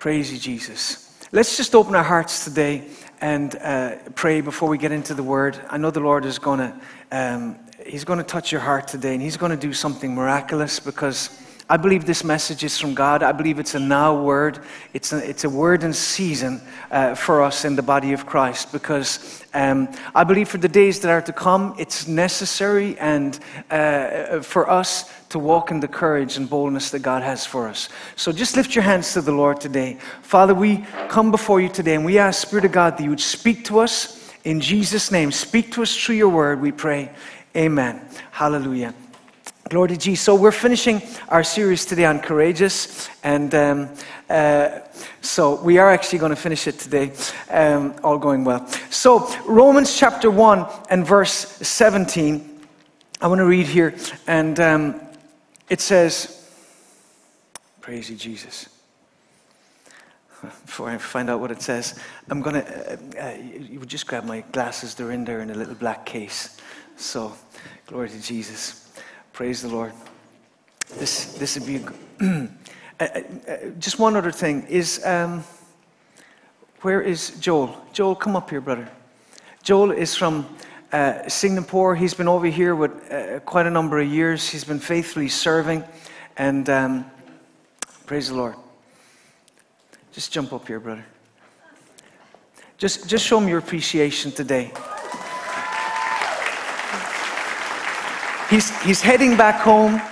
Praise you, Jesus. Let's just open our hearts today and uh, pray before we get into the word. I know the Lord is going to, um, He's going to touch your heart today and He's going to do something miraculous because I believe this message is from God. I believe it's a now word. It's a, it's a word in season uh, for us in the body of Christ because um, I believe for the days that are to come, it's necessary and uh, for us to walk in the courage and boldness that God has for us. So just lift your hands to the Lord today. Father, we come before you today and we ask, Spirit of God, that you would speak to us in Jesus' name. Speak to us through your word, we pray. Amen. Hallelujah. Glory to Jesus. So we're finishing our series today on courageous, and um, uh, so we are actually going to finish it today, um, all going well. So Romans chapter one and verse seventeen. I want to read here, and um, it says, "Praise you, Jesus." Before I find out what it says, I'm going to. Uh, uh, you would just grab my glasses; they're in there in a little black case. So, glory to Jesus. Praise the Lord. This, this would be uh, uh, uh, just one other thing is um, where is Joel? Joel, come up here, brother. Joel is from uh, Singapore. He's been over here with quite a number of years. He's been faithfully serving, and um, praise the Lord. Just jump up here, brother. Just, just show him your appreciation today. He's, he's heading back home.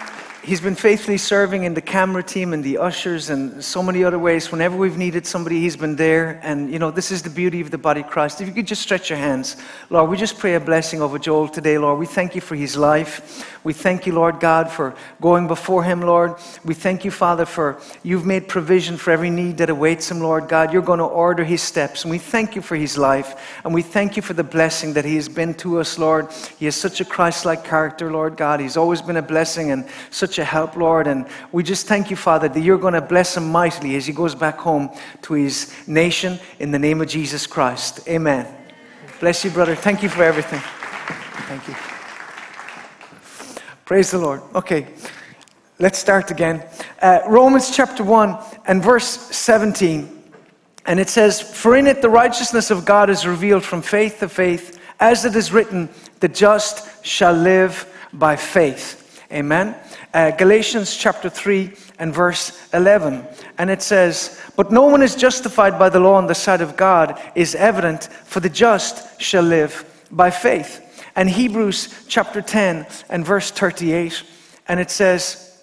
He's been faithfully serving in the camera team and the ushers and so many other ways. Whenever we've needed somebody, he's been there. And, you know, this is the beauty of the body of Christ. If you could just stretch your hands. Lord, we just pray a blessing over Joel today, Lord. We thank you for his life. We thank you, Lord God, for going before him, Lord. We thank you, Father, for you've made provision for every need that awaits him, Lord God. You're going to order his steps. And we thank you for his life. And we thank you for the blessing that he has been to us, Lord. He has such a Christ like character, Lord God. He's always been a blessing and such help, Lord. And we just thank you, Father, that you're going to bless him mightily as he goes back home to his nation in the name of Jesus Christ. Amen. Bless you, brother. Thank you for everything. Thank you. Praise the Lord. Okay, let's start again. Uh, Romans chapter 1 and verse 17. And it says, For in it the righteousness of God is revealed from faith to faith, as it is written, the just shall live by faith. Amen. Uh, Galatians chapter 3 and verse 11. And it says, But no one is justified by the law on the side of God is evident, for the just shall live by faith. And Hebrews chapter 10 and verse 38. And it says,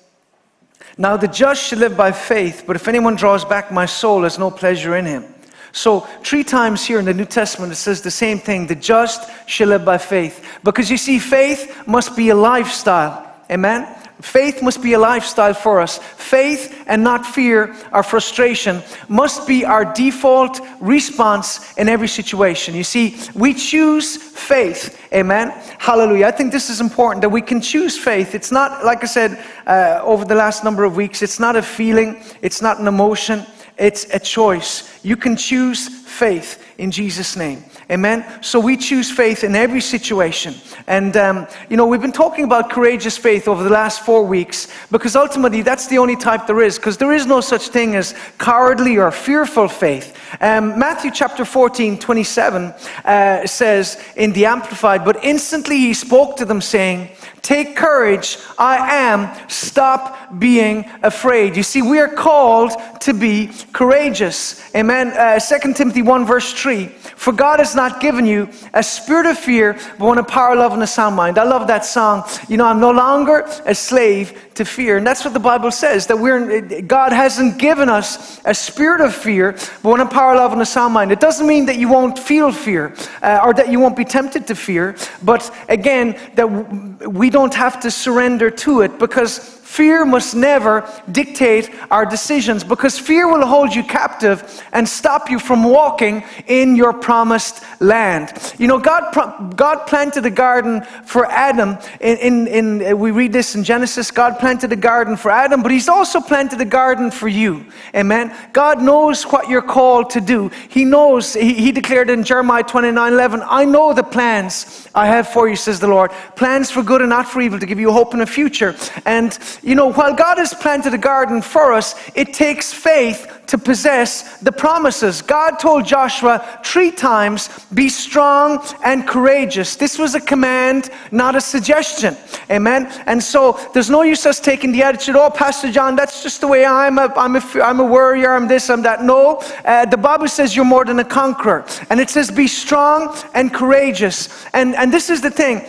Now the just shall live by faith, but if anyone draws back, my soul has no pleasure in him. So, three times here in the New Testament, it says the same thing the just shall live by faith. Because you see, faith must be a lifestyle. Amen? Faith must be a lifestyle for us. Faith and not fear or frustration must be our default response in every situation. You see, we choose faith. Amen. Hallelujah. I think this is important that we can choose faith. It's not, like I said uh, over the last number of weeks, it's not a feeling, it's not an emotion, it's a choice. You can choose faith in Jesus' name. Amen. So we choose faith in every situation. And, um, you know, we've been talking about courageous faith over the last four weeks because ultimately that's the only type there is because there is no such thing as cowardly or fearful faith. Um, Matthew chapter 14, 27 uh, says in the Amplified, but instantly he spoke to them saying, Take courage, I am, stop being afraid. You see, we are called to be courageous. Amen. Uh, 2 Timothy 1, verse 3 For God has not given you a spirit of fear, but one of power, love, and a sound mind. I love that song. You know, I'm no longer a slave to fear. And that's what the Bible says that we're, God hasn't given us a spirit of fear, but one of power, love, and a sound mind. It doesn't mean that you won't feel fear uh, or that you won't be tempted to fear, but again, that we don't have to surrender to it because Fear must never dictate our decisions because fear will hold you captive and stop you from walking in your promised land. You know, God, God planted a garden for Adam. In, in, in, uh, we read this in Genesis God planted a garden for Adam, but He's also planted a garden for you. Amen. God knows what you're called to do. He knows, He, he declared in Jeremiah 29 11, I know the plans I have for you, says the Lord. Plans for good and not for evil to give you hope in a future. And you know, while God has planted a garden for us, it takes faith to possess the promises. God told Joshua three times, be strong and courageous. This was a command, not a suggestion. Amen. And so there's no use us taking the attitude, oh, Pastor John, that's just the way I'm a, I'm a, I'm a worrier, I'm this, I'm that. No, uh, the Bible says you're more than a conqueror. And it says be strong and courageous. And, and this is the thing.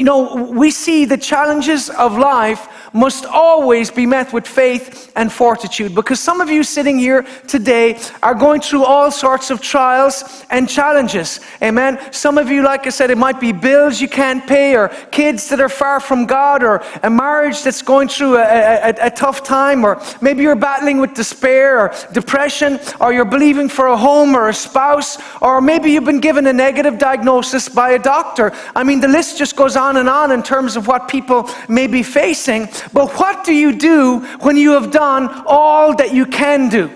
You know, we see the challenges of life must always be met with faith and fortitude because some of you sitting here today are going through all sorts of trials and challenges. Amen. Some of you, like I said, it might be bills you can't pay or kids that are far from God or a marriage that's going through a, a, a tough time or maybe you're battling with despair or depression or you're believing for a home or a spouse or maybe you've been given a negative diagnosis by a doctor. I mean, the list just goes on and on in terms of what people may be facing. But what do you do when you have done all that you can do?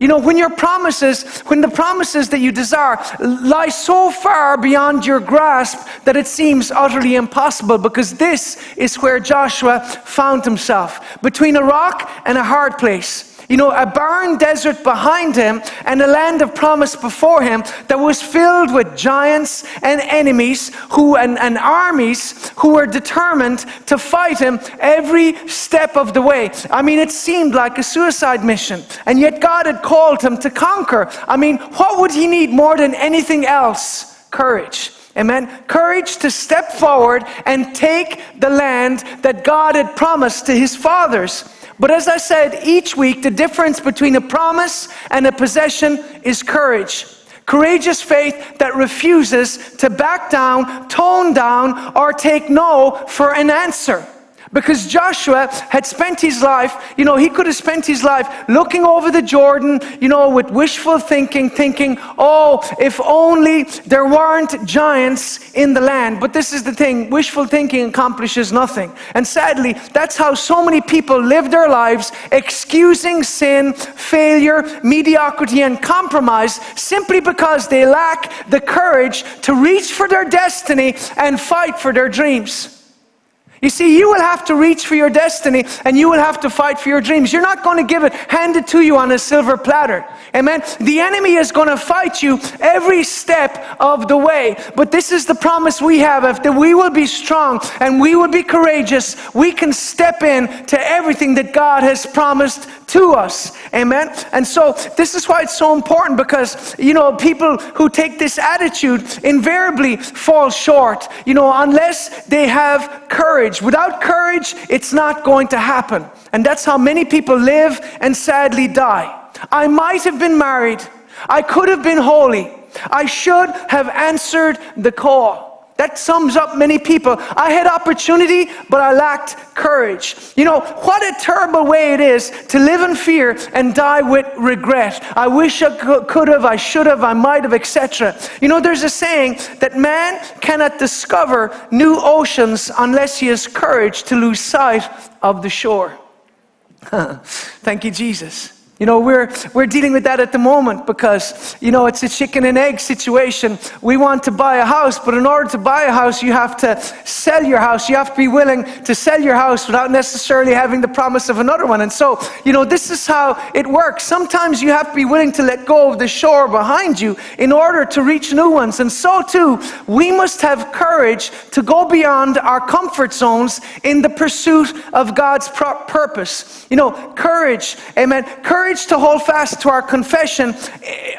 You know, when your promises, when the promises that you desire lie so far beyond your grasp that it seems utterly impossible, because this is where Joshua found himself between a rock and a hard place. You know, a barren desert behind him and a land of promise before him that was filled with giants and enemies who, and, and armies who were determined to fight him every step of the way. I mean, it seemed like a suicide mission. And yet God had called him to conquer. I mean, what would he need more than anything else? Courage. Amen. Courage to step forward and take the land that God had promised to his fathers. But as I said each week, the difference between a promise and a possession is courage. Courageous faith that refuses to back down, tone down, or take no for an answer. Because Joshua had spent his life, you know, he could have spent his life looking over the Jordan, you know, with wishful thinking, thinking, oh, if only there weren't giants in the land. But this is the thing wishful thinking accomplishes nothing. And sadly, that's how so many people live their lives, excusing sin, failure, mediocrity, and compromise simply because they lack the courage to reach for their destiny and fight for their dreams. You see, you will have to reach for your destiny and you will have to fight for your dreams. You're not going to give it handed to you on a silver platter. Amen. The enemy is going to fight you every step of the way. But this is the promise we have that we will be strong and we will be courageous, we can step in to everything that God has promised to us. Amen. And so this is why it's so important because, you know, people who take this attitude invariably fall short, you know, unless they have courage. Without courage, it's not going to happen. And that's how many people live and sadly die. I might have been married. I could have been holy. I should have answered the call. That sums up many people. I had opportunity, but I lacked courage. You know, what a terrible way it is to live in fear and die with regret. I wish I could have, I should have, I might have, etc. You know, there's a saying that man cannot discover new oceans unless he has courage to lose sight of the shore. Thank you, Jesus. You know, we're, we're dealing with that at the moment because, you know, it's a chicken and egg situation. We want to buy a house, but in order to buy a house, you have to sell your house. You have to be willing to sell your house without necessarily having the promise of another one. And so, you know, this is how it works. Sometimes you have to be willing to let go of the shore behind you in order to reach new ones. And so, too, we must have courage to go beyond our comfort zones in the pursuit of God's purpose. You know, courage, amen. Courage courage to hold fast to our confession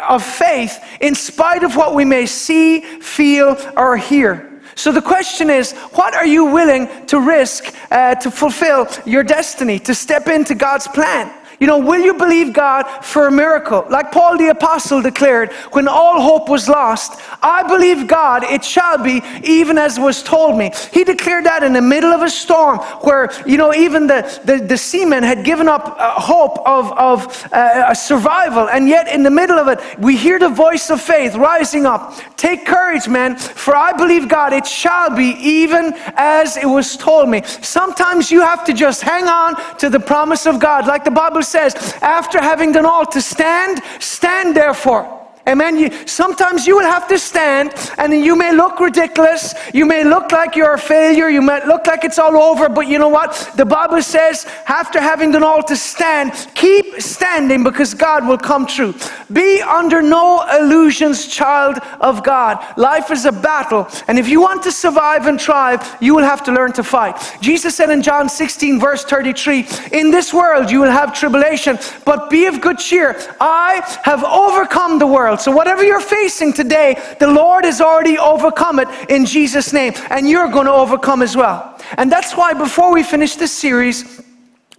of faith in spite of what we may see, feel, or hear. So the question is, what are you willing to risk uh, to fulfill your destiny, to step into God's plan? You know, will you believe God for a miracle? Like Paul the Apostle declared when all hope was lost, I believe God, it shall be even as was told me. He declared that in the middle of a storm where, you know, even the, the, the seamen had given up uh, hope of, of uh, survival. And yet, in the middle of it, we hear the voice of faith rising up. Take courage, man, for I believe God, it shall be even as it was told me. Sometimes you have to just hang on to the promise of God. Like the Bible says, after having done all to stand, stand therefore. Amen. You, sometimes you will have to stand and you may look ridiculous. You may look like you're a failure. You may look like it's all over. But you know what? The Bible says, after having done all to stand, keep standing because God will come true. Be under no illusions, child of God. Life is a battle. And if you want to survive and thrive, you will have to learn to fight. Jesus said in John 16, verse 33, In this world you will have tribulation, but be of good cheer. I have overcome the world So, whatever you're facing today, the Lord has already overcome it in Jesus' name, and you're going to overcome as well. And that's why, before we finish this series,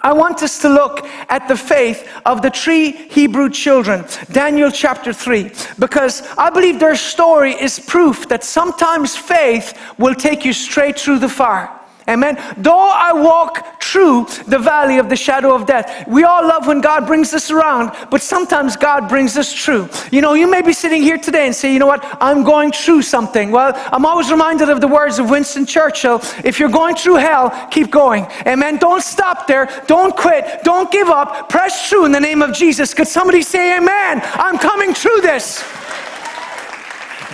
I want us to look at the faith of the three Hebrew children, Daniel chapter 3, because I believe their story is proof that sometimes faith will take you straight through the fire. Amen. Though I walk through the valley of the shadow of death, we all love when God brings us around, but sometimes God brings us through. You know, you may be sitting here today and say, you know what, I'm going through something. Well, I'm always reminded of the words of Winston Churchill if you're going through hell, keep going. Amen. Don't stop there. Don't quit. Don't give up. Press through in the name of Jesus. Could somebody say, Amen? I'm coming through this.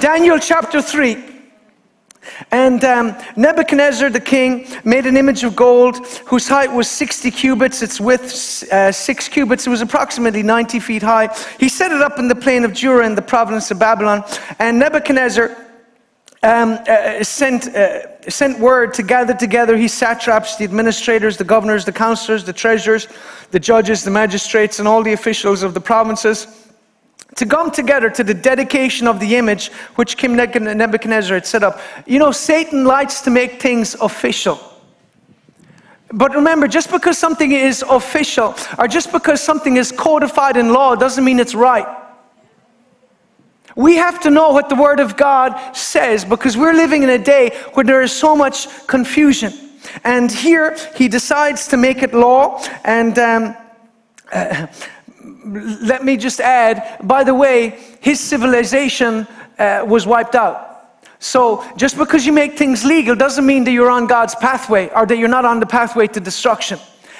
Daniel chapter 3. And um, Nebuchadnezzar the king made an image of gold whose height was 60 cubits, its width uh, 6 cubits. It was approximately 90 feet high. He set it up in the plain of Dura in the province of Babylon. And Nebuchadnezzar um, uh, sent, uh, sent word to gather together his satraps, the administrators, the governors, the counselors, the treasurers, the judges, the magistrates, and all the officials of the provinces to come together to the dedication of the image which King Nebuchadnezzar had set up. You know, Satan likes to make things official. But remember, just because something is official or just because something is codified in law doesn't mean it's right. We have to know what the Word of God says because we're living in a day where there is so much confusion. And here he decides to make it law and. Um, uh, let me just add, by the way, his civilization uh, was wiped out. So just because you make things legal doesn't mean that you're on God's pathway or that you're not on the pathway to destruction.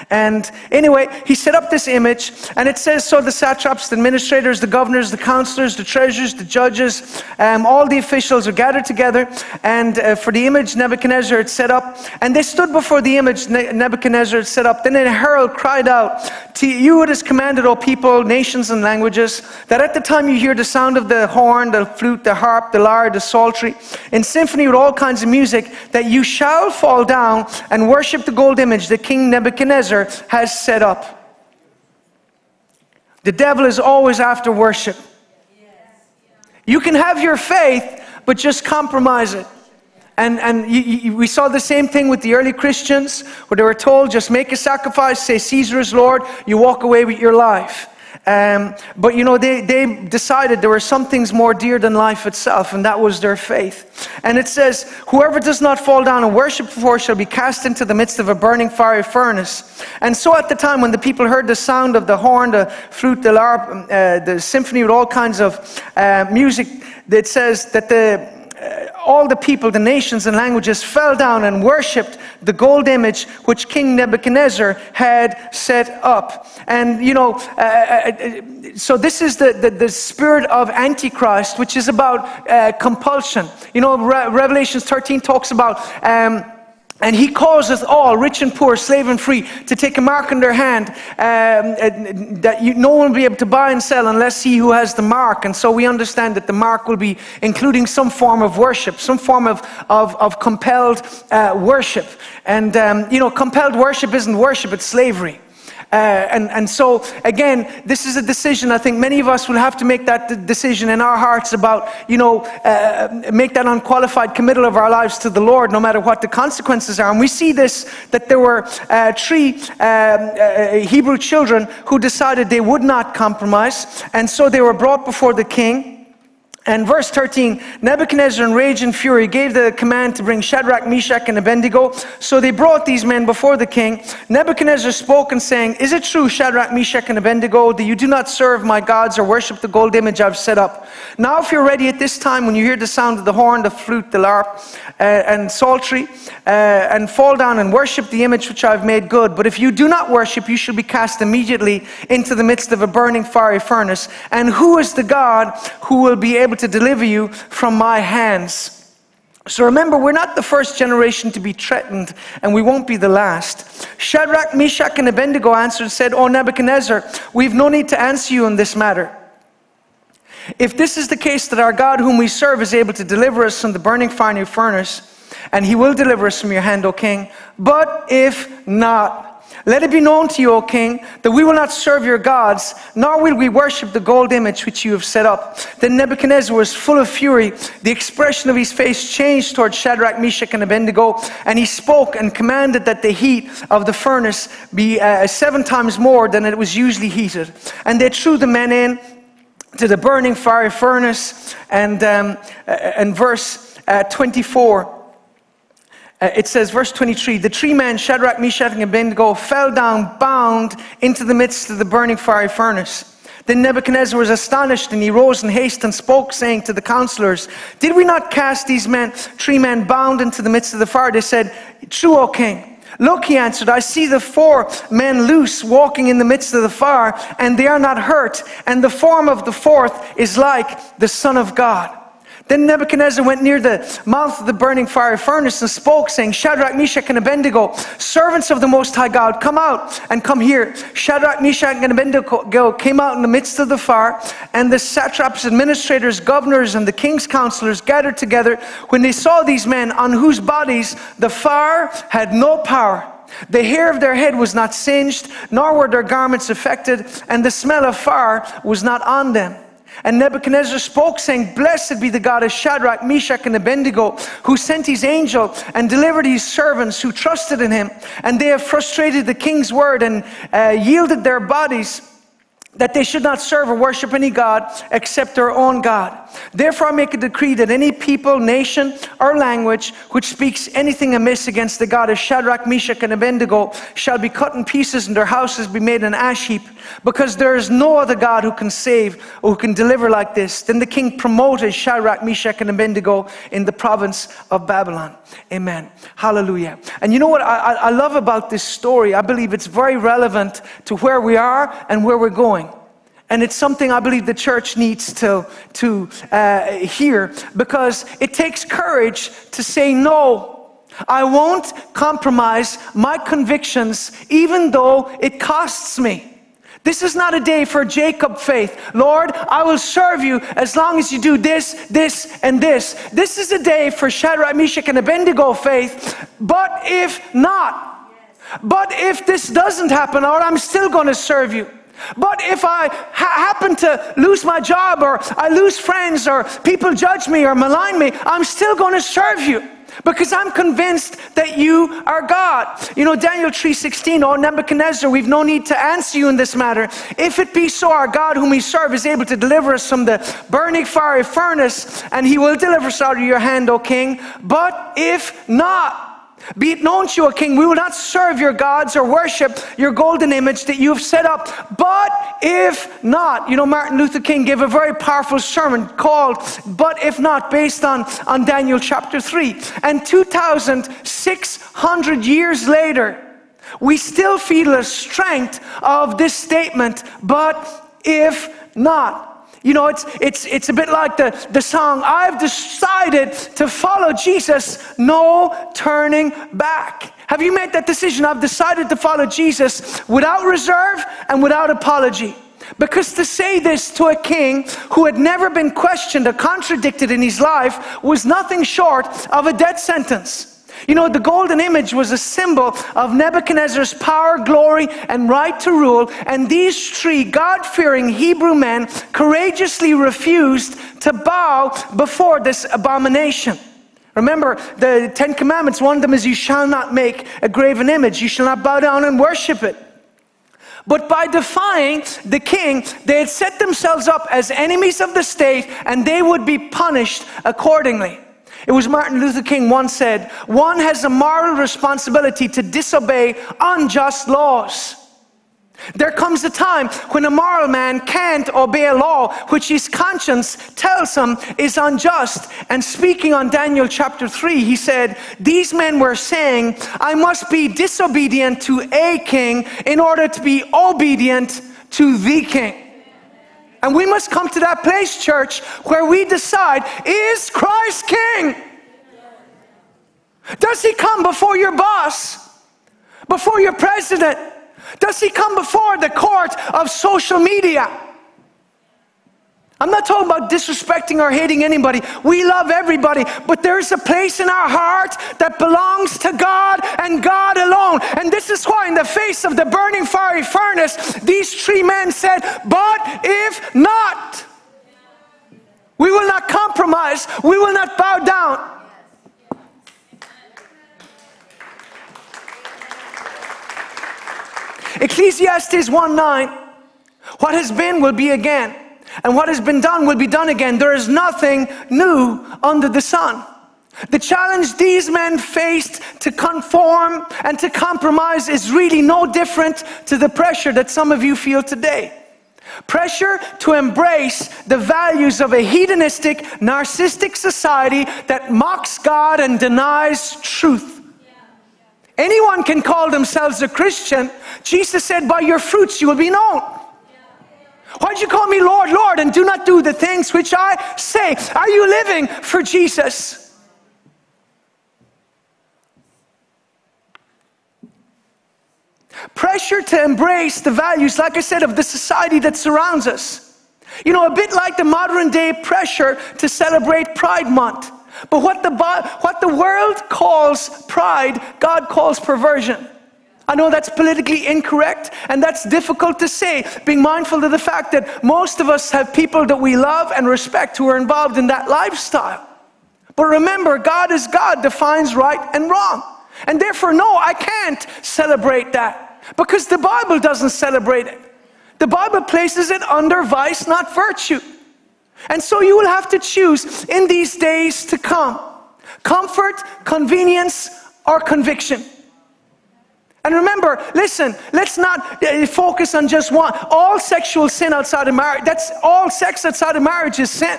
And anyway, he set up this image, and it says so the satraps, the administrators, the governors, the counselors, the treasurers, the judges, um, all the officials are gathered together. And uh, for the image Nebuchadnezzar had set up, and they stood before the image Nebuchadnezzar had set up. Then a herald cried out, To you it is commanded, O people, nations, and languages, that at the time you hear the sound of the horn, the flute, the harp, the lyre, the psaltery, in symphony with all kinds of music, that you shall fall down and worship the gold image that King Nebuchadnezzar Nebuchadnezzar has set up. The devil is always after worship. You can have your faith, but just compromise it. And, and you, you, we saw the same thing with the early Christians, where they were told, just make a sacrifice, say Caesar is Lord, you walk away with your life. Um, but you know, they, they decided there were some things more dear than life itself, and that was their faith. And it says, Whoever does not fall down and worship before shall be cast into the midst of a burning fiery furnace. And so at the time when the people heard the sound of the horn, the flute, the harp, uh, the symphony with all kinds of uh, music, it says that the all the people, the nations and languages fell down and worshipped the gold image which King Nebuchadnezzar had set up. And, you know, uh, uh, uh so this is the, the, the, spirit of Antichrist, which is about uh, compulsion. You know, Re- Revelations 13 talks about. Um, and he causeth all, rich and poor, slave and free, to take a mark in their hand um, that you, no one will be able to buy and sell unless he who has the mark. And so we understand that the mark will be including some form of worship, some form of, of, of compelled uh, worship. And, um, you know, compelled worship isn't worship, it's slavery. Uh, and, and so, again, this is a decision I think many of us will have to make that decision in our hearts about, you know, uh, make that unqualified committal of our lives to the Lord, no matter what the consequences are. And we see this that there were uh, three um, uh, Hebrew children who decided they would not compromise, and so they were brought before the king. And verse 13 Nebuchadnezzar, in rage and fury, gave the command to bring Shadrach, Meshach, and Abednego. So they brought these men before the king. Nebuchadnezzar spoke and saying, Is it true, Shadrach, Meshach, and Abednego, that you do not serve my gods or worship the gold image I've set up? Now, if you're ready at this time, when you hear the sound of the horn, the flute, the harp, uh, and psaltery, uh, and fall down and worship the image which I've made good. But if you do not worship, you shall be cast immediately into the midst of a burning fiery furnace. And who is the God who will be able able to deliver you from my hands. So remember, we're not the first generation to be threatened, and we won't be the last. Shadrach, Meshach, and Abednego answered and said, O Nebuchadnezzar, we've no need to answer you in this matter. If this is the case that our God, whom we serve, is able to deliver us from the burning fiery furnace, and he will deliver us from your hand, O king, but if not, let it be known to you, O king, that we will not serve your gods, nor will we worship the gold image which you have set up. Then Nebuchadnezzar was full of fury. The expression of his face changed towards Shadrach, Meshach, and Abednego, and he spoke and commanded that the heat of the furnace be uh, seven times more than it was usually heated. And they threw the men in to the burning fiery furnace. And, um, uh, and verse uh, 24. Uh, it says, verse 23 the three men, Shadrach, Meshach, and Abednego, fell down bound into the midst of the burning fiery furnace. Then Nebuchadnezzar was astonished, and he rose in haste and spoke, saying to the counselors, Did we not cast these men, three men bound into the midst of the fire? They said, True, O king. Look, he answered, I see the four men loose walking in the midst of the fire, and they are not hurt, and the form of the fourth is like the Son of God. Then Nebuchadnezzar went near the mouth of the burning fiery furnace and spoke, saying, Shadrach, Meshach, and Abednego, servants of the Most High God, come out and come here. Shadrach, Meshach, and Abednego came out in the midst of the fire, and the satraps, administrators, governors, and the king's counselors gathered together when they saw these men on whose bodies the fire had no power. The hair of their head was not singed, nor were their garments affected, and the smell of fire was not on them. And Nebuchadnezzar spoke, saying, Blessed be the God of Shadrach, Meshach, and Abednego, who sent his angel and delivered his servants who trusted in him. And they have frustrated the king's word and uh, yielded their bodies that they should not serve or worship any God except their own God. Therefore, I make a decree that any people, nation, or language which speaks anything amiss against the God of Shadrach, Meshach, and Abednego shall be cut in pieces and their houses be made an ash heap, because there is no other God who can save or who can deliver like this. Then the king promoted Shadrach, Meshach, and Abednego in the province of Babylon. Amen. Hallelujah. And you know what I, I love about this story? I believe it's very relevant to where we are and where we're going. And it's something I believe the church needs to, to uh, hear because it takes courage to say no. I won't compromise my convictions even though it costs me. This is not a day for Jacob faith. Lord, I will serve you as long as you do this, this, and this. This is a day for Shadrach, Meshach, and Abednego faith. But if not, but if this doesn't happen, Lord, I'm still going to serve you. But if I ha- happen to lose my job or I lose friends or people judge me or malign me, I'm still going to serve you because I'm convinced that you are God. You know, Daniel 3:16, oh Nebuchadnezzar, we've no need to answer you in this matter. If it be so, our God whom we serve is able to deliver us from the burning fiery furnace, and he will deliver us out of your hand, O king. But if not, be it known to you, O king, we will not serve your gods or worship your golden image that you have set up. But if not, you know, Martin Luther King gave a very powerful sermon called But If Not, based on, on Daniel chapter 3. And 2,600 years later, we still feel the strength of this statement, but if not. You know, it's, it's, it's a bit like the, the song, I've decided to follow Jesus, no turning back. Have you made that decision? I've decided to follow Jesus without reserve and without apology. Because to say this to a king who had never been questioned or contradicted in his life was nothing short of a death sentence. You know, the golden image was a symbol of Nebuchadnezzar's power, glory, and right to rule. And these three God fearing Hebrew men courageously refused to bow before this abomination. Remember, the Ten Commandments, one of them is, You shall not make a graven image, you shall not bow down and worship it. But by defying the king, they had set themselves up as enemies of the state and they would be punished accordingly. It was Martin Luther King once said, one has a moral responsibility to disobey unjust laws. There comes a time when a moral man can't obey a law which his conscience tells him is unjust. And speaking on Daniel chapter 3, he said, These men were saying, I must be disobedient to a king in order to be obedient to the king. And we must come to that place, church, where we decide is Christ king? Does he come before your boss? Before your president? Does he come before the court of social media? I'm not talking about disrespecting or hating anybody. We love everybody, but there's a place in our heart that belongs to God and God alone. And this is why, in the face of the burning fiery furnace, these three men said, But if not, we will not compromise, we will not bow down. Ecclesiastes 1 9. What has been will be again, and what has been done will be done again. There is nothing new under the sun. The challenge these men faced to conform and to compromise is really no different to the pressure that some of you feel today. Pressure to embrace the values of a hedonistic, narcissistic society that mocks God and denies truth. Anyone can call themselves a Christian. Jesus said, By your fruits you will be known. Why'd you call me Lord, Lord, and do not do the things which I say? Are you living for Jesus? Pressure to embrace the values, like I said, of the society that surrounds us. You know, a bit like the modern day pressure to celebrate Pride Month. But what the, what the world calls pride, God calls perversion. I know that's politically incorrect and that's difficult to say, being mindful of the fact that most of us have people that we love and respect who are involved in that lifestyle. But remember, God is God, defines right and wrong. And therefore, no, I can't celebrate that because the Bible doesn't celebrate it. The Bible places it under vice, not virtue. And so you will have to choose in these days to come comfort, convenience, or conviction. And remember, listen, let's not uh, focus on just one. All sexual sin outside of marriage, that's all sex outside of marriage is sin.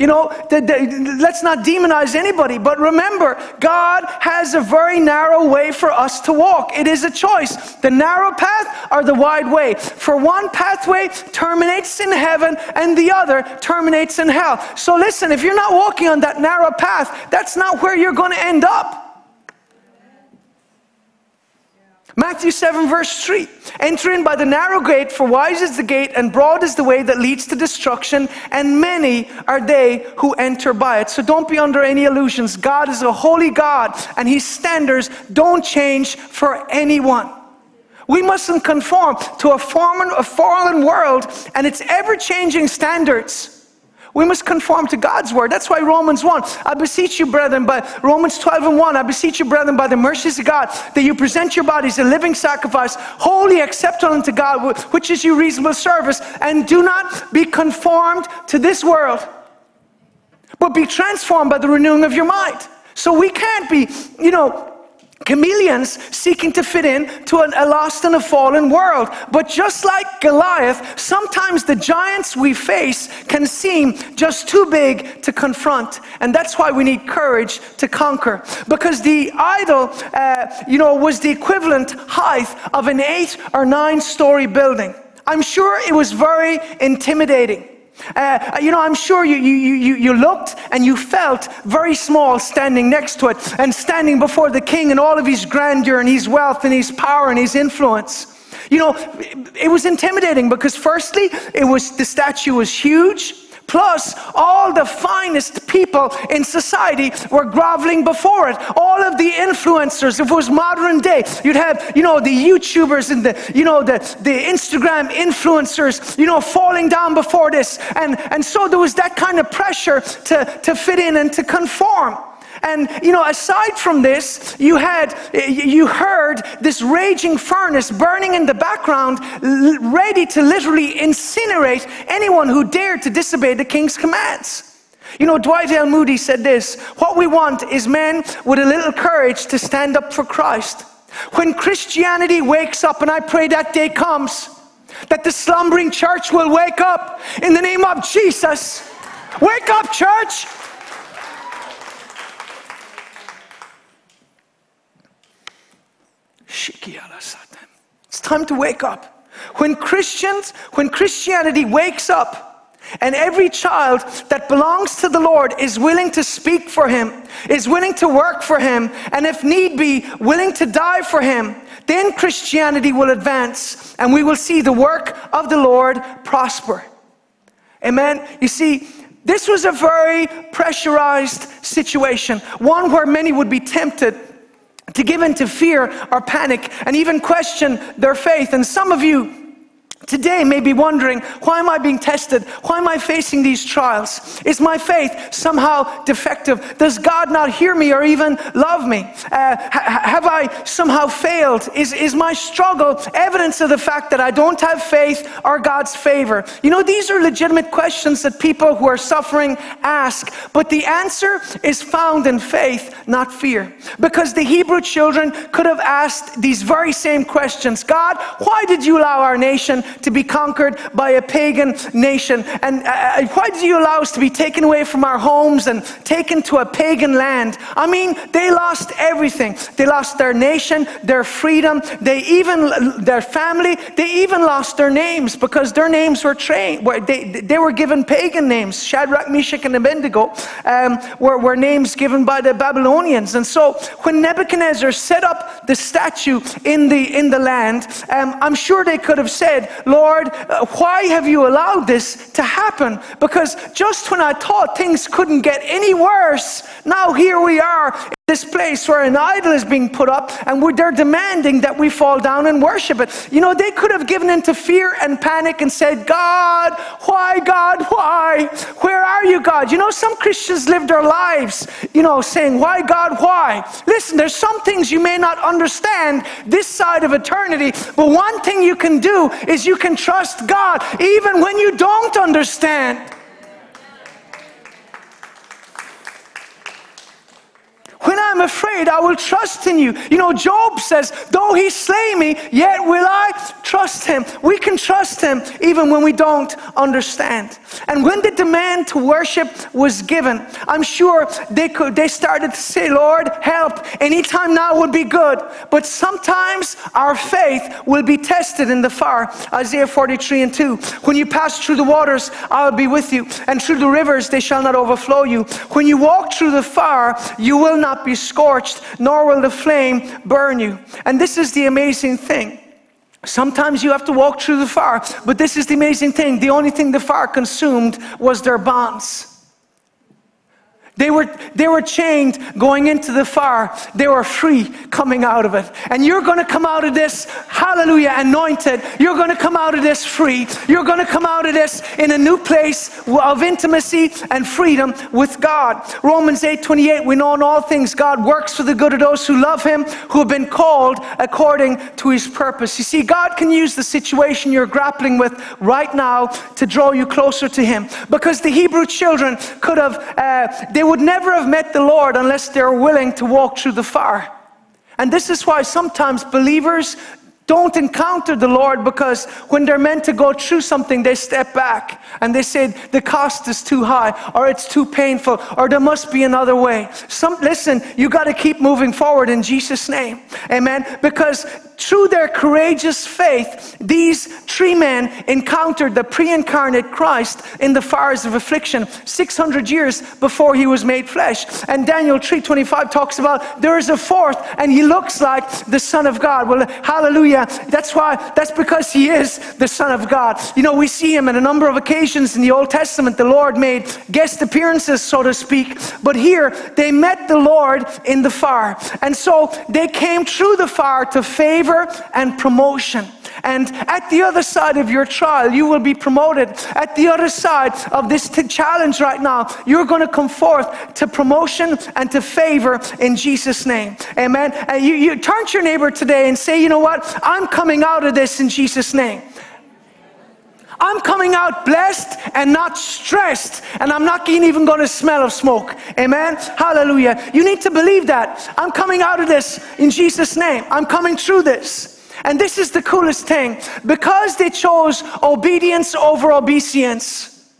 You know, the, the, let's not demonize anybody, but remember, God has a very narrow way for us to walk. It is a choice the narrow path or the wide way. For one pathway terminates in heaven, and the other terminates in hell. So, listen, if you're not walking on that narrow path, that's not where you're going to end up. Matthew 7, verse 3 Enter in by the narrow gate, for wide is the gate, and broad is the way that leads to destruction, and many are they who enter by it. So don't be under any illusions. God is a holy God, and His standards don't change for anyone. We mustn't conform to a, fallen, world and its ever changing standards. We must conform to God's word. That's why Romans 1, I beseech you, brethren, by Romans 12 and 1, I beseech you, brethren, by the mercies of God, that you present your bodies a living sacrifice, wholly acceptable unto God, which is your reasonable service, and do not be conformed to this world, but be transformed by the renewing of your mind. So we can't be, you know, chameleons seeking to fit in to a lost and a fallen world. But just like Goliath, sometimes the giants we face can seem just too big to confront. And that's why we need courage to conquer. Because the idol, uh, you know, was the equivalent height of an eight or nine story building. I'm sure it was very intimidating. Uh, you know, I'm sure you, you, you, you looked and you felt very small standing next to it and standing before the king and all of his grandeur and his wealth and his power and his influence. You know, it was intimidating because, firstly, it was the statue was huge. Plus, all the finest people in society were groveling before it. All of the influencers, if it was modern day, you'd have, you know, the YouTubers and the, you know, the, the Instagram influencers, you know, falling down before this. And, and so there was that kind of pressure to, to fit in and to conform. And you know, aside from this, you had you heard this raging furnace burning in the background, ready to literally incinerate anyone who dared to disobey the king's commands. You know, Dwight L. Moody said this What we want is men with a little courage to stand up for Christ. When Christianity wakes up, and I pray that day comes, that the slumbering church will wake up in the name of Jesus. Wake up, church! It's time to wake up. When Christians, when Christianity wakes up, and every child that belongs to the Lord is willing to speak for him, is willing to work for him, and if need be, willing to die for him, then Christianity will advance and we will see the work of the Lord prosper. Amen. You see, this was a very pressurized situation, one where many would be tempted to give in to fear or panic and even question their faith. And some of you, today may be wondering, why am I being tested? Why am I facing these trials? Is my faith somehow defective? Does God not hear me or even love me? Uh, ha- have I somehow failed? Is, is my struggle evidence of the fact that I don't have faith or God's favor? You know, these are legitimate questions that people who are suffering ask, but the answer is found in faith, not fear. Because the Hebrew children could have asked these very same questions God, why did you allow our nation to be conquered by a pagan nation? And uh, uh, why did you allow us to be taken away from our homes and taken to a pagan land? I mean, they lost everything. They lost their nation, their freedom, they even, their family, they even lost their names because their names were trained, they, they were given pagan names. Shadrach, Meshach, and Abednego um, were, were names given by the Babylonians. And so when Nebuchadnezzar set up the statue in the, in the land, um, I'm sure they could have said, Lord, uh, why have you allowed this to happen? Because just when I thought things couldn't get any worse, now here we are this place where an idol is being put up and they're demanding that we fall down and worship it. You know, they could have given into fear and panic and said, God, why, God, why? Where are you, God? You know, some Christians live their lives, you know, saying, Why, God, why? Listen, there's some things you may not understand this side of eternity, but one thing you can do is you can trust God even when you don't understand. When I'm afraid, I will trust in you. You know, Job says, though he slay me, yet will I trust him. We can trust him even when we don't understand. And when the demand to worship was given, I'm sure they could they started to say, Lord, help. Anytime now would be good. But sometimes our faith will be tested in the fire. Isaiah 43 and 2. When you pass through the waters, I will be with you. And through the rivers, they shall not overflow you. When you walk through the fire, you will not not be scorched, nor will the flame burn you. And this is the amazing thing. Sometimes you have to walk through the fire, but this is the amazing thing. The only thing the fire consumed was their bonds. They were, they were chained going into the fire. They were free coming out of it. And you're going to come out of this, hallelujah, anointed. You're going to come out of this free. You're going to come out of this in a new place of intimacy and freedom with God. Romans 8 28, we know in all things God works for the good of those who love Him, who have been called according to His purpose. You see, God can use the situation you're grappling with right now to draw you closer to Him. Because the Hebrew children could have, uh, they would never have met the Lord unless they're willing to walk through the fire. And this is why sometimes believers don't encounter the Lord because when they're meant to go through something, they step back and they say the cost is too high or it's too painful or there must be another way. Some, listen, you got to keep moving forward in Jesus' name. Amen. Because through their courageous faith, these three men encountered the pre incarnate Christ in the fires of affliction 600 years before he was made flesh. And Daniel 3:25 talks about there is a fourth and he looks like the Son of God. Well, hallelujah. That's why, that's because he is the Son of God. You know, we see him on a number of occasions in the Old Testament. The Lord made guest appearances, so to speak. But here, they met the Lord in the fire. And so they came through the fire to favor favor and promotion. And at the other side of your trial, you will be promoted. At the other side of this t- challenge right now, you're going to come forth to promotion and to favor in Jesus' name. Amen. And you, you turn to your neighbor today and say, you know what? I'm coming out of this in Jesus' name. I'm coming out blessed and not stressed, and I'm not even going to smell of smoke. Amen? Hallelujah. You need to believe that. I'm coming out of this in Jesus' name. I'm coming through this. And this is the coolest thing because they chose obedience over obedience.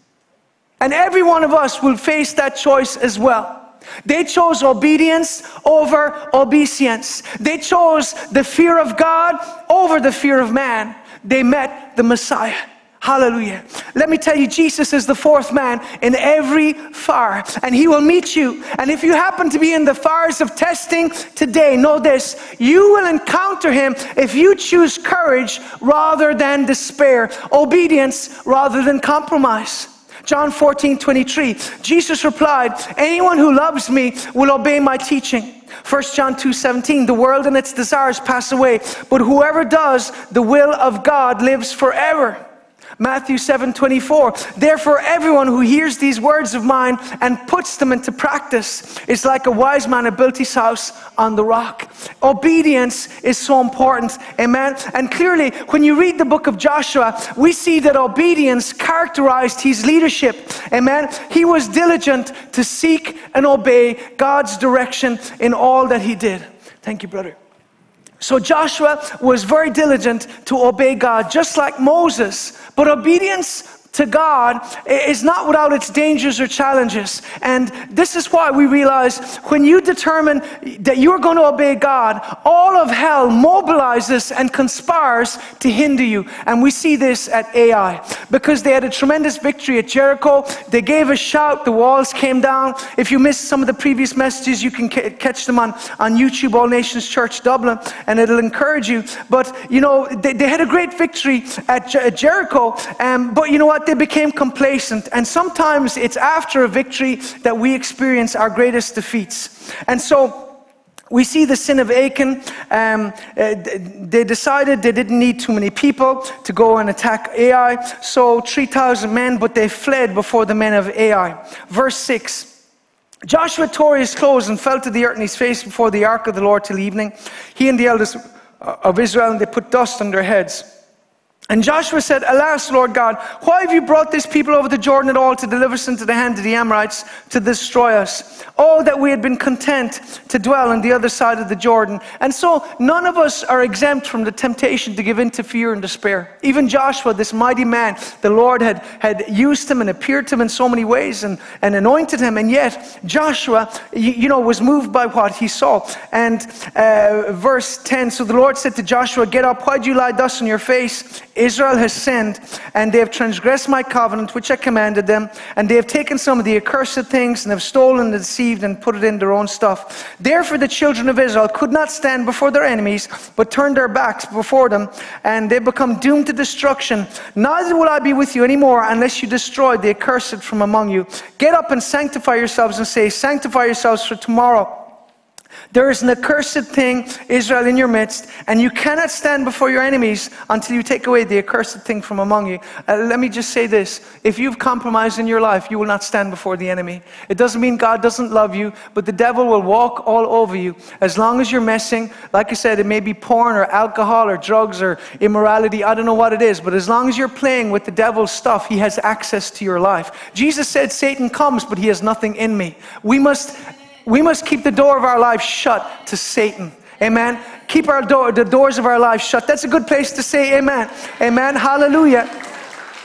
And every one of us will face that choice as well. They chose obedience over obedience. They chose the fear of God over the fear of man. They met the Messiah. Hallelujah. Let me tell you, Jesus is the fourth man in every fire, and he will meet you. And if you happen to be in the fires of testing today, know this you will encounter him if you choose courage rather than despair, obedience rather than compromise. John 14, 23. Jesus replied, Anyone who loves me will obey my teaching. 1 John 2 17, the world and its desires pass away, but whoever does the will of God lives forever. Matthew 7 24. Therefore, everyone who hears these words of mine and puts them into practice is like a wise man who built his house on the rock. Obedience is so important. Amen. And clearly, when you read the book of Joshua, we see that obedience characterized his leadership. Amen. He was diligent to seek and obey God's direction in all that he did. Thank you, brother. So Joshua was very diligent to obey God, just like Moses. But obedience to God is not without its dangers or challenges. And this is why we realize when you determine that you're going to obey God, all of hell mobilizes and conspires to hinder you. And we see this at Ai because they had a tremendous victory at Jericho. They gave a shout, the walls came down. If you missed some of the previous messages, you can catch them on, on YouTube, All Nations Church Dublin, and it'll encourage you. But, you know, they, they had a great victory at, at Jericho. Um, but you know what? What? They became complacent. And sometimes it's after a victory that we experience our greatest defeats. And so, we see the sin of Achan. Um, uh, they decided they didn't need too many people to go and attack Ai. So 3,000 men, but they fled before the men of Ai. Verse 6. Joshua tore his clothes and fell to the earth in his face before the ark of the Lord till evening. He and the elders of Israel, and they put dust on their heads. And Joshua said, Alas, Lord God, why have you brought this people over the Jordan at all to deliver us into the hand of the Amorites to destroy us? Oh, that we had been content to dwell on the other side of the Jordan. And so none of us are exempt from the temptation to give in to fear and despair. Even Joshua, this mighty man, the Lord had, had used him and appeared to him in so many ways and, and anointed him. And yet, Joshua, you, you know, was moved by what he saw. And uh, verse 10 So the Lord said to Joshua, Get up, why do you lie thus on your face? Israel has sinned, and they have transgressed my covenant which I commanded them, and they have taken some of the accursed things and have stolen and deceived and put it in their own stuff. Therefore, the children of Israel could not stand before their enemies, but turned their backs before them, and they become doomed to destruction. Neither will I be with you anymore unless you destroy the accursed from among you. Get up and sanctify yourselves and say, Sanctify yourselves for tomorrow. There is an accursed thing, Israel, in your midst, and you cannot stand before your enemies until you take away the accursed thing from among you. Uh, let me just say this if you've compromised in your life, you will not stand before the enemy. It doesn't mean God doesn't love you, but the devil will walk all over you. As long as you're messing, like I said, it may be porn or alcohol or drugs or immorality, I don't know what it is, but as long as you're playing with the devil's stuff, he has access to your life. Jesus said, Satan comes, but he has nothing in me. We must we must keep the door of our life shut to Satan. Amen. Keep our door, the doors of our life shut. That's a good place to say amen. Amen. Hallelujah.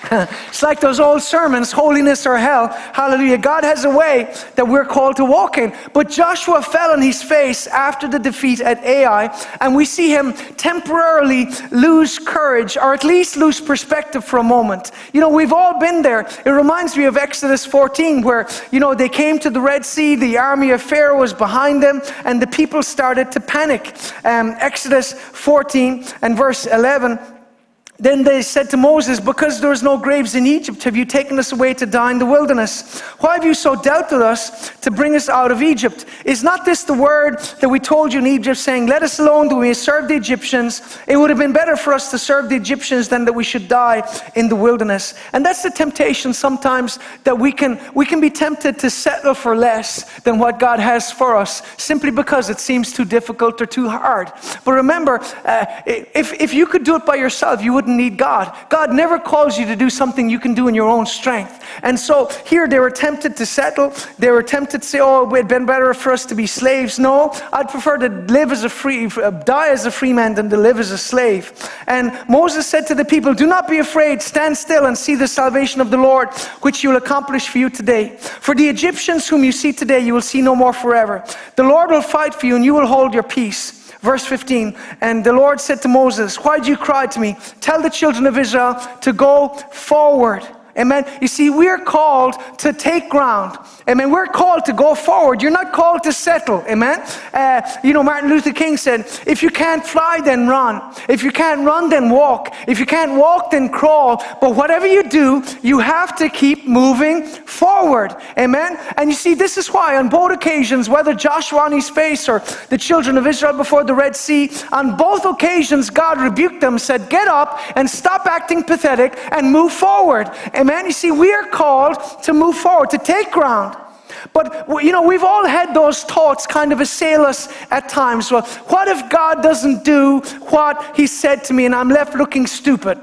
it's like those old sermons, holiness or hell. Hallelujah. God has a way that we're called to walk in. But Joshua fell on his face after the defeat at Ai, and we see him temporarily lose courage, or at least lose perspective for a moment. You know, we've all been there. It reminds me of Exodus 14, where, you know, they came to the Red Sea, the army of Pharaoh was behind them, and the people started to panic. Um, Exodus 14 and verse 11 Then they said to Moses, Because there is no graves in Egypt, have you taken us away to die in the wilderness? Why have you so doubted us to bring us out of Egypt? Is not this the word that we told you in Egypt, saying, Let us alone that we serve the Egyptians? It would have been better for us to serve the Egyptians than that we should die in the wilderness. And that's the temptation sometimes that we can, we can be tempted to settle for less than what God has for us, simply because it seems too difficult or too hard. But remember, uh, if, if you could do it by yourself, you would wouldn't need God. God never calls you to do something you can do in your own strength. And so here they were tempted to settle. They were tempted to say, oh, it'd been better for us to be slaves. No, I'd prefer to live as a free, uh, die as a free man than to live as a slave. And Moses said to the people, do not be afraid. Stand still and see the salvation of the Lord, which you will accomplish for you today. For the Egyptians whom you see today, you will see no more forever. The Lord will fight for you and you will hold your peace. Verse 15, and the Lord said to Moses, Why do you cry to me? Tell the children of Israel to go forward. Amen. You see, we're called to take ground. Amen. We're called to go forward. You're not called to settle. Amen. Uh, you know, Martin Luther King said, if you can't fly, then run. If you can't run, then walk. If you can't walk, then crawl. But whatever you do, you have to keep moving forward. Amen. And you see, this is why on both occasions, whether Joshua on his face or the children of Israel before the Red Sea, on both occasions, God rebuked them, said, get up and stop acting pathetic and move forward. Amen. Amen. You see, we are called to move forward, to take ground. But, you know, we've all had those thoughts kind of assail us at times. Well, what if God doesn't do what He said to me and I'm left looking stupid?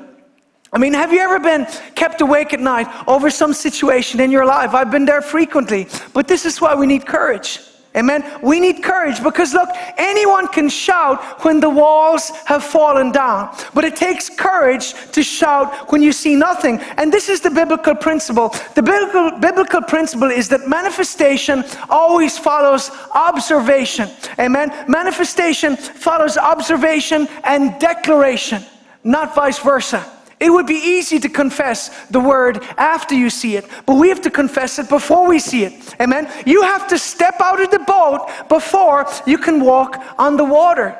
I mean, have you ever been kept awake at night over some situation in your life? I've been there frequently. But this is why we need courage. Amen. We need courage because look, anyone can shout when the walls have fallen down, but it takes courage to shout when you see nothing. And this is the biblical principle. The biblical, biblical principle is that manifestation always follows observation. Amen. Manifestation follows observation and declaration, not vice versa. It would be easy to confess the word after you see it, but we have to confess it before we see it. Amen. You have to step out of the boat before you can walk on the water.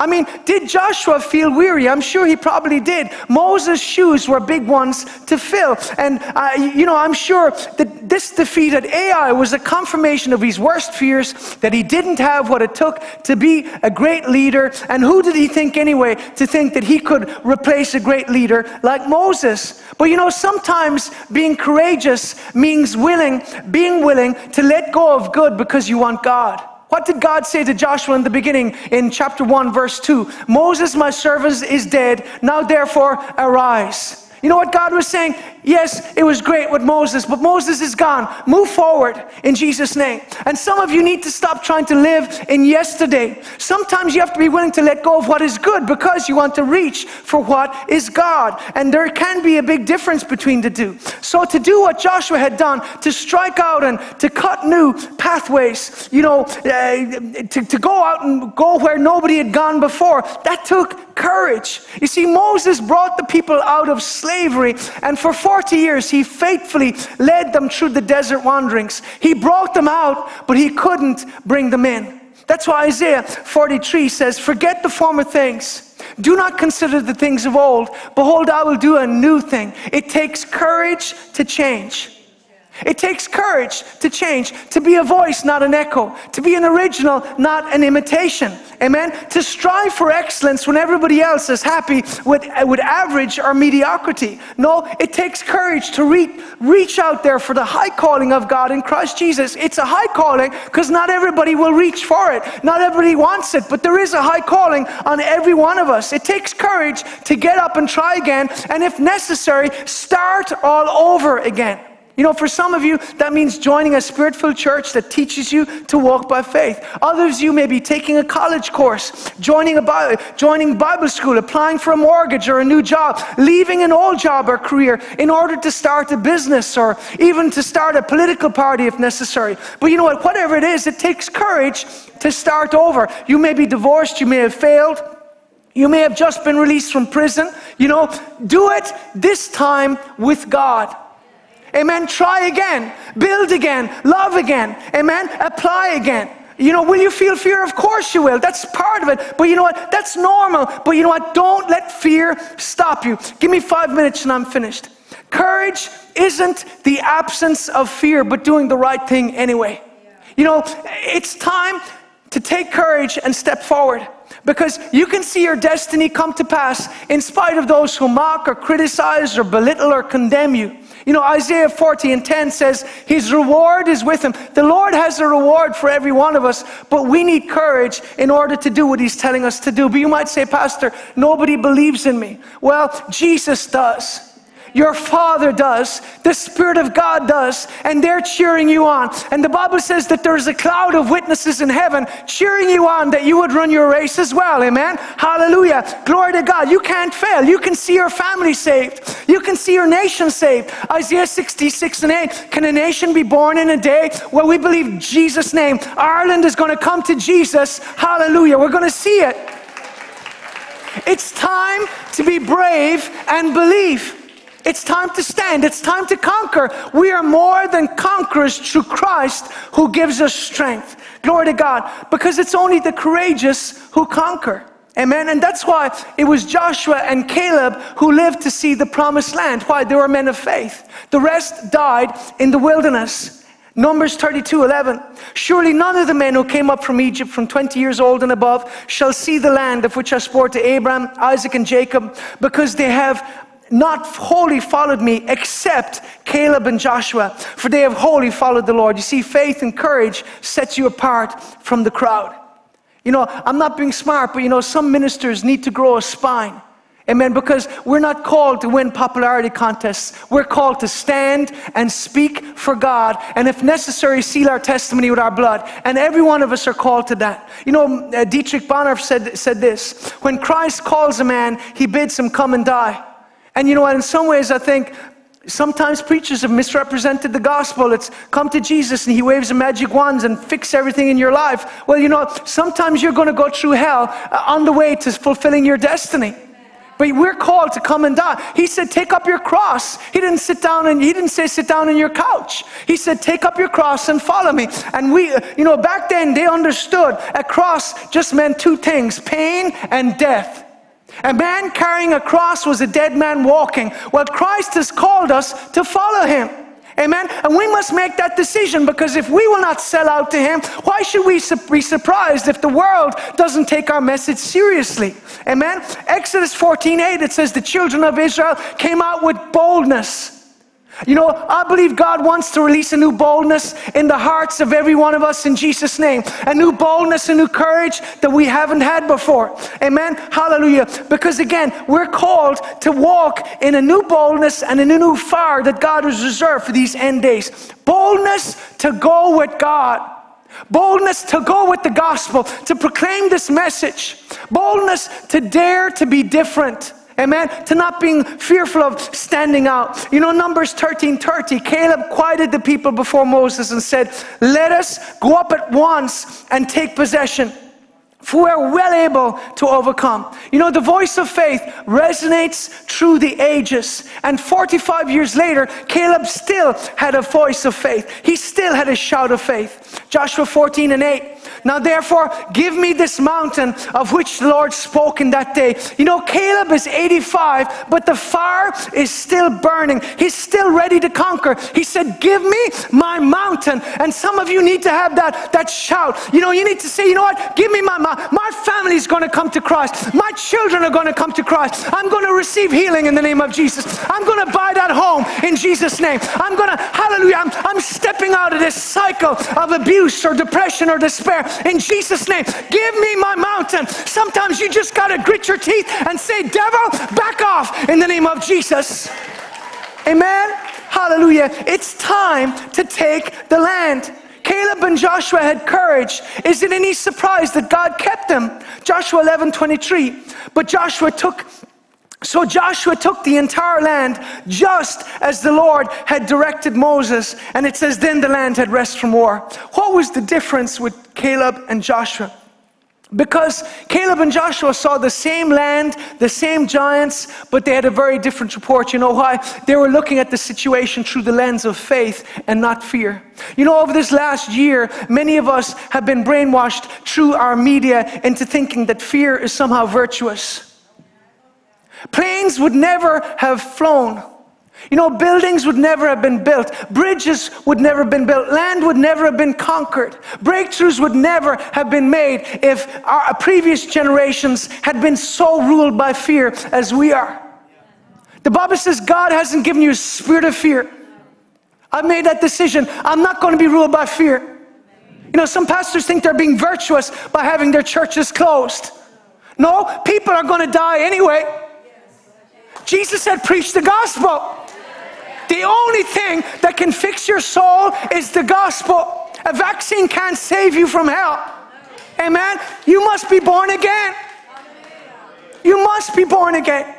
I mean, did Joshua feel weary? I'm sure he probably did. Moses' shoes were big ones to fill. And, uh, you know, I'm sure that this defeat at Ai was a confirmation of his worst fears that he didn't have what it took to be a great leader. And who did he think anyway to think that he could replace a great leader like Moses? But, you know, sometimes being courageous means willing, being willing to let go of good because you want God. What did God say to Joshua in the beginning in chapter 1, verse 2? Moses, my servant, is dead. Now therefore arise. You know what God was saying? Yes, it was great with Moses, but Moses is gone. Move forward in Jesus' name. And some of you need to stop trying to live in yesterday. Sometimes you have to be willing to let go of what is good because you want to reach for what is God. And there can be a big difference between the two. So, to do what Joshua had done, to strike out and to cut new pathways, you know, uh, to, to go out and go where nobody had gone before, that took courage. You see, Moses brought the people out of slavery, and for 40 years, he faithfully led them through the desert wanderings. He brought them out, but he couldn't bring them in. That's why Isaiah 43 says, Forget the former things. Do not consider the things of old. Behold, I will do a new thing. It takes courage to change. It takes courage to change, to be a voice, not an echo, to be an original, not an imitation. Amen? To strive for excellence when everybody else is happy with, with average or mediocrity. No, it takes courage to re- reach out there for the high calling of God in Christ Jesus. It's a high calling because not everybody will reach for it. Not everybody wants it, but there is a high calling on every one of us. It takes courage to get up and try again, and if necessary, start all over again. You know, for some of you, that means joining a spirit filled church that teaches you to walk by faith. Others, you may be taking a college course, joining, a Bible, joining Bible school, applying for a mortgage or a new job, leaving an old job or career in order to start a business or even to start a political party if necessary. But you know what? Whatever it is, it takes courage to start over. You may be divorced, you may have failed. You may have just been released from prison. You know, do it this time with God. Amen. Try again, build again, love again. Amen. Apply again. You know, will you feel fear? Of course you will. That's part of it. But you know what? That's normal. But you know what? Don't let fear stop you. Give me five minutes and I'm finished. Courage isn't the absence of fear, but doing the right thing anyway. You know, it's time to take courage and step forward because you can see your destiny come to pass in spite of those who mock or criticize or belittle or condemn you. You know, Isaiah 40 and 10 says, His reward is with him. The Lord has a reward for every one of us, but we need courage in order to do what He's telling us to do. But you might say, Pastor, nobody believes in me. Well, Jesus does. Your Father does, the Spirit of God does, and they're cheering you on. And the Bible says that there's a cloud of witnesses in heaven cheering you on that you would run your race as well. Amen. Hallelujah. Glory to God. You can't fail. You can see your family saved, you can see your nation saved. Isaiah 66 and 8 Can a nation be born in a day? Well, we believe Jesus' name. Ireland is going to come to Jesus. Hallelujah. We're going to see it. It's time to be brave and believe. It's time to stand. It's time to conquer. We are more than conquerors through Christ who gives us strength. Glory to God. Because it's only the courageous who conquer. Amen. And that's why it was Joshua and Caleb who lived to see the promised land. Why? They were men of faith. The rest died in the wilderness. Numbers 32 11. Surely none of the men who came up from Egypt from 20 years old and above shall see the land of which I swore to Abraham, Isaac, and Jacob, because they have not wholly followed me except Caleb and Joshua, for they have wholly followed the Lord. You see, faith and courage sets you apart from the crowd. You know, I'm not being smart, but you know, some ministers need to grow a spine. Amen. Because we're not called to win popularity contests. We're called to stand and speak for God, and if necessary, seal our testimony with our blood. And every one of us are called to that. You know, uh, Dietrich Bonhoeffer said, said this When Christ calls a man, he bids him come and die. And you know what? In some ways, I think sometimes preachers have misrepresented the gospel. It's come to Jesus and he waves a magic wand and fix everything in your life. Well, you know, sometimes you're going to go through hell uh, on the way to fulfilling your destiny. But we're called to come and die. He said, Take up your cross. He didn't sit down and he didn't say, Sit down on your couch. He said, Take up your cross and follow me. And we, uh, you know, back then they understood a cross just meant two things pain and death. A man carrying a cross was a dead man walking. Well, Christ has called us to follow him. Amen. And we must make that decision because if we will not sell out to him, why should we be surprised if the world doesn't take our message seriously? Amen. Exodus 14 8, it says, The children of Israel came out with boldness. You know, I believe God wants to release a new boldness in the hearts of every one of us in Jesus' name. A new boldness, a new courage that we haven't had before. Amen. Hallelujah. Because again, we're called to walk in a new boldness and a new fire that God has reserved for these end days. Boldness to go with God. Boldness to go with the gospel, to proclaim this message. Boldness to dare to be different. Amen. To not being fearful of standing out. You know, Numbers 13 30, Caleb quieted the people before Moses and said, Let us go up at once and take possession for we're well able to overcome. You know, the voice of faith resonates through the ages. And 45 years later, Caleb still had a voice of faith. He still had a shout of faith. Joshua 14 and 8. Now, therefore, give me this mountain of which the Lord spoke in that day. You know, Caleb is 85, but the fire is still burning. He's still ready to conquer. He said, Give me my mountain. And some of you need to have that, that shout. You know, you need to say, You know what? Give me my mountain. My family is going to come to Christ. My children are going to come to Christ. I'm going to receive healing in the name of Jesus. I'm going to buy that home in Jesus' name. I'm going to, hallelujah, I'm, I'm stepping out of this cycle of abuse or depression or despair in Jesus' name. Give me my mountain. Sometimes you just got to grit your teeth and say, Devil, back off in the name of Jesus. Amen. Hallelujah. It's time to take the land. Caleb and Joshua had courage. Is it any surprise that God kept them? Joshua 11 23. But Joshua took so Joshua took the entire land just as the Lord had directed Moses, and it says, Then the land had rest from war. What was the difference with Caleb and Joshua? Because Caleb and Joshua saw the same land, the same giants, but they had a very different report. You know why? They were looking at the situation through the lens of faith and not fear. You know, over this last year, many of us have been brainwashed through our media into thinking that fear is somehow virtuous. Planes would never have flown you know, buildings would never have been built, bridges would never have been built, land would never have been conquered, breakthroughs would never have been made if our previous generations had been so ruled by fear as we are. The Bible says God hasn't given you a spirit of fear. I've made that decision. I'm not going to be ruled by fear. You know, some pastors think they're being virtuous by having their churches closed. No, people are going to die anyway. Jesus said, preach the gospel. The only thing that can fix your soul is the gospel. A vaccine can't save you from hell. Amen. You must be born again. You must be born again.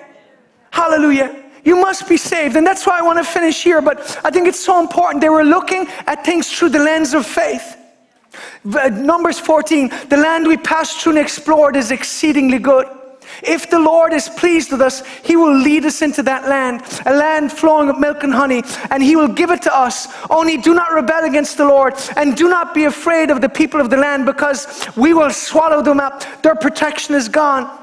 Hallelujah. You must be saved. And that's why I want to finish here. But I think it's so important. They were looking at things through the lens of faith. Numbers 14, the land we passed through and explored is exceedingly good. If the Lord is pleased with us, He will lead us into that land, a land flowing with milk and honey, and He will give it to us. Only do not rebel against the Lord, and do not be afraid of the people of the land, because we will swallow them up. Their protection is gone.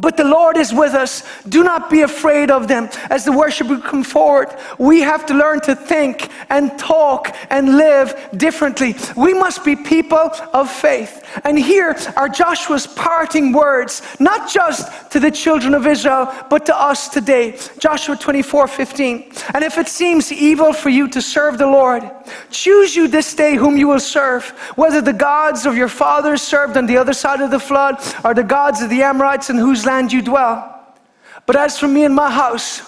But the Lord is with us. Do not be afraid of them. As the worship will come forward, we have to learn to think and talk and live differently. We must be people of faith. And here are Joshua's parting words, not just to the children of Israel, but to us today. Joshua 24 15. And if it seems evil for you to serve the Lord, choose you this day whom you will serve, whether the gods of your fathers served on the other side of the flood, or the gods of the Amorites in whose land you dwell. But as for me and my house,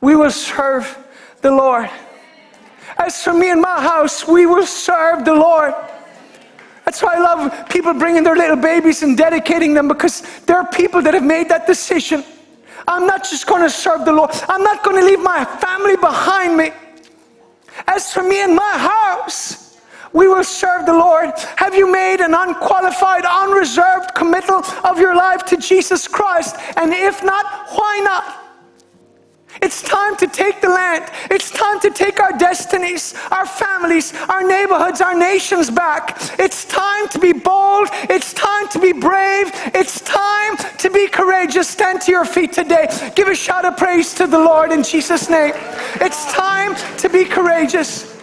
we will serve the Lord. As for me and my house, we will serve the Lord. That's why I love people bringing their little babies and dedicating them because there are people that have made that decision. I'm not just going to serve the Lord, I'm not going to leave my family behind me. As for me and my house, we will serve the Lord. Have you made an unqualified, unreserved committal of your life to Jesus Christ? And if not, why not? It's time to take the land. It's time to take our destinies, our families, our neighborhoods, our nations back. It's time to be bold. It's time to be brave. It's time to be courageous. Stand to your feet today. Give a shout of praise to the Lord in Jesus' name. It's time to be courageous.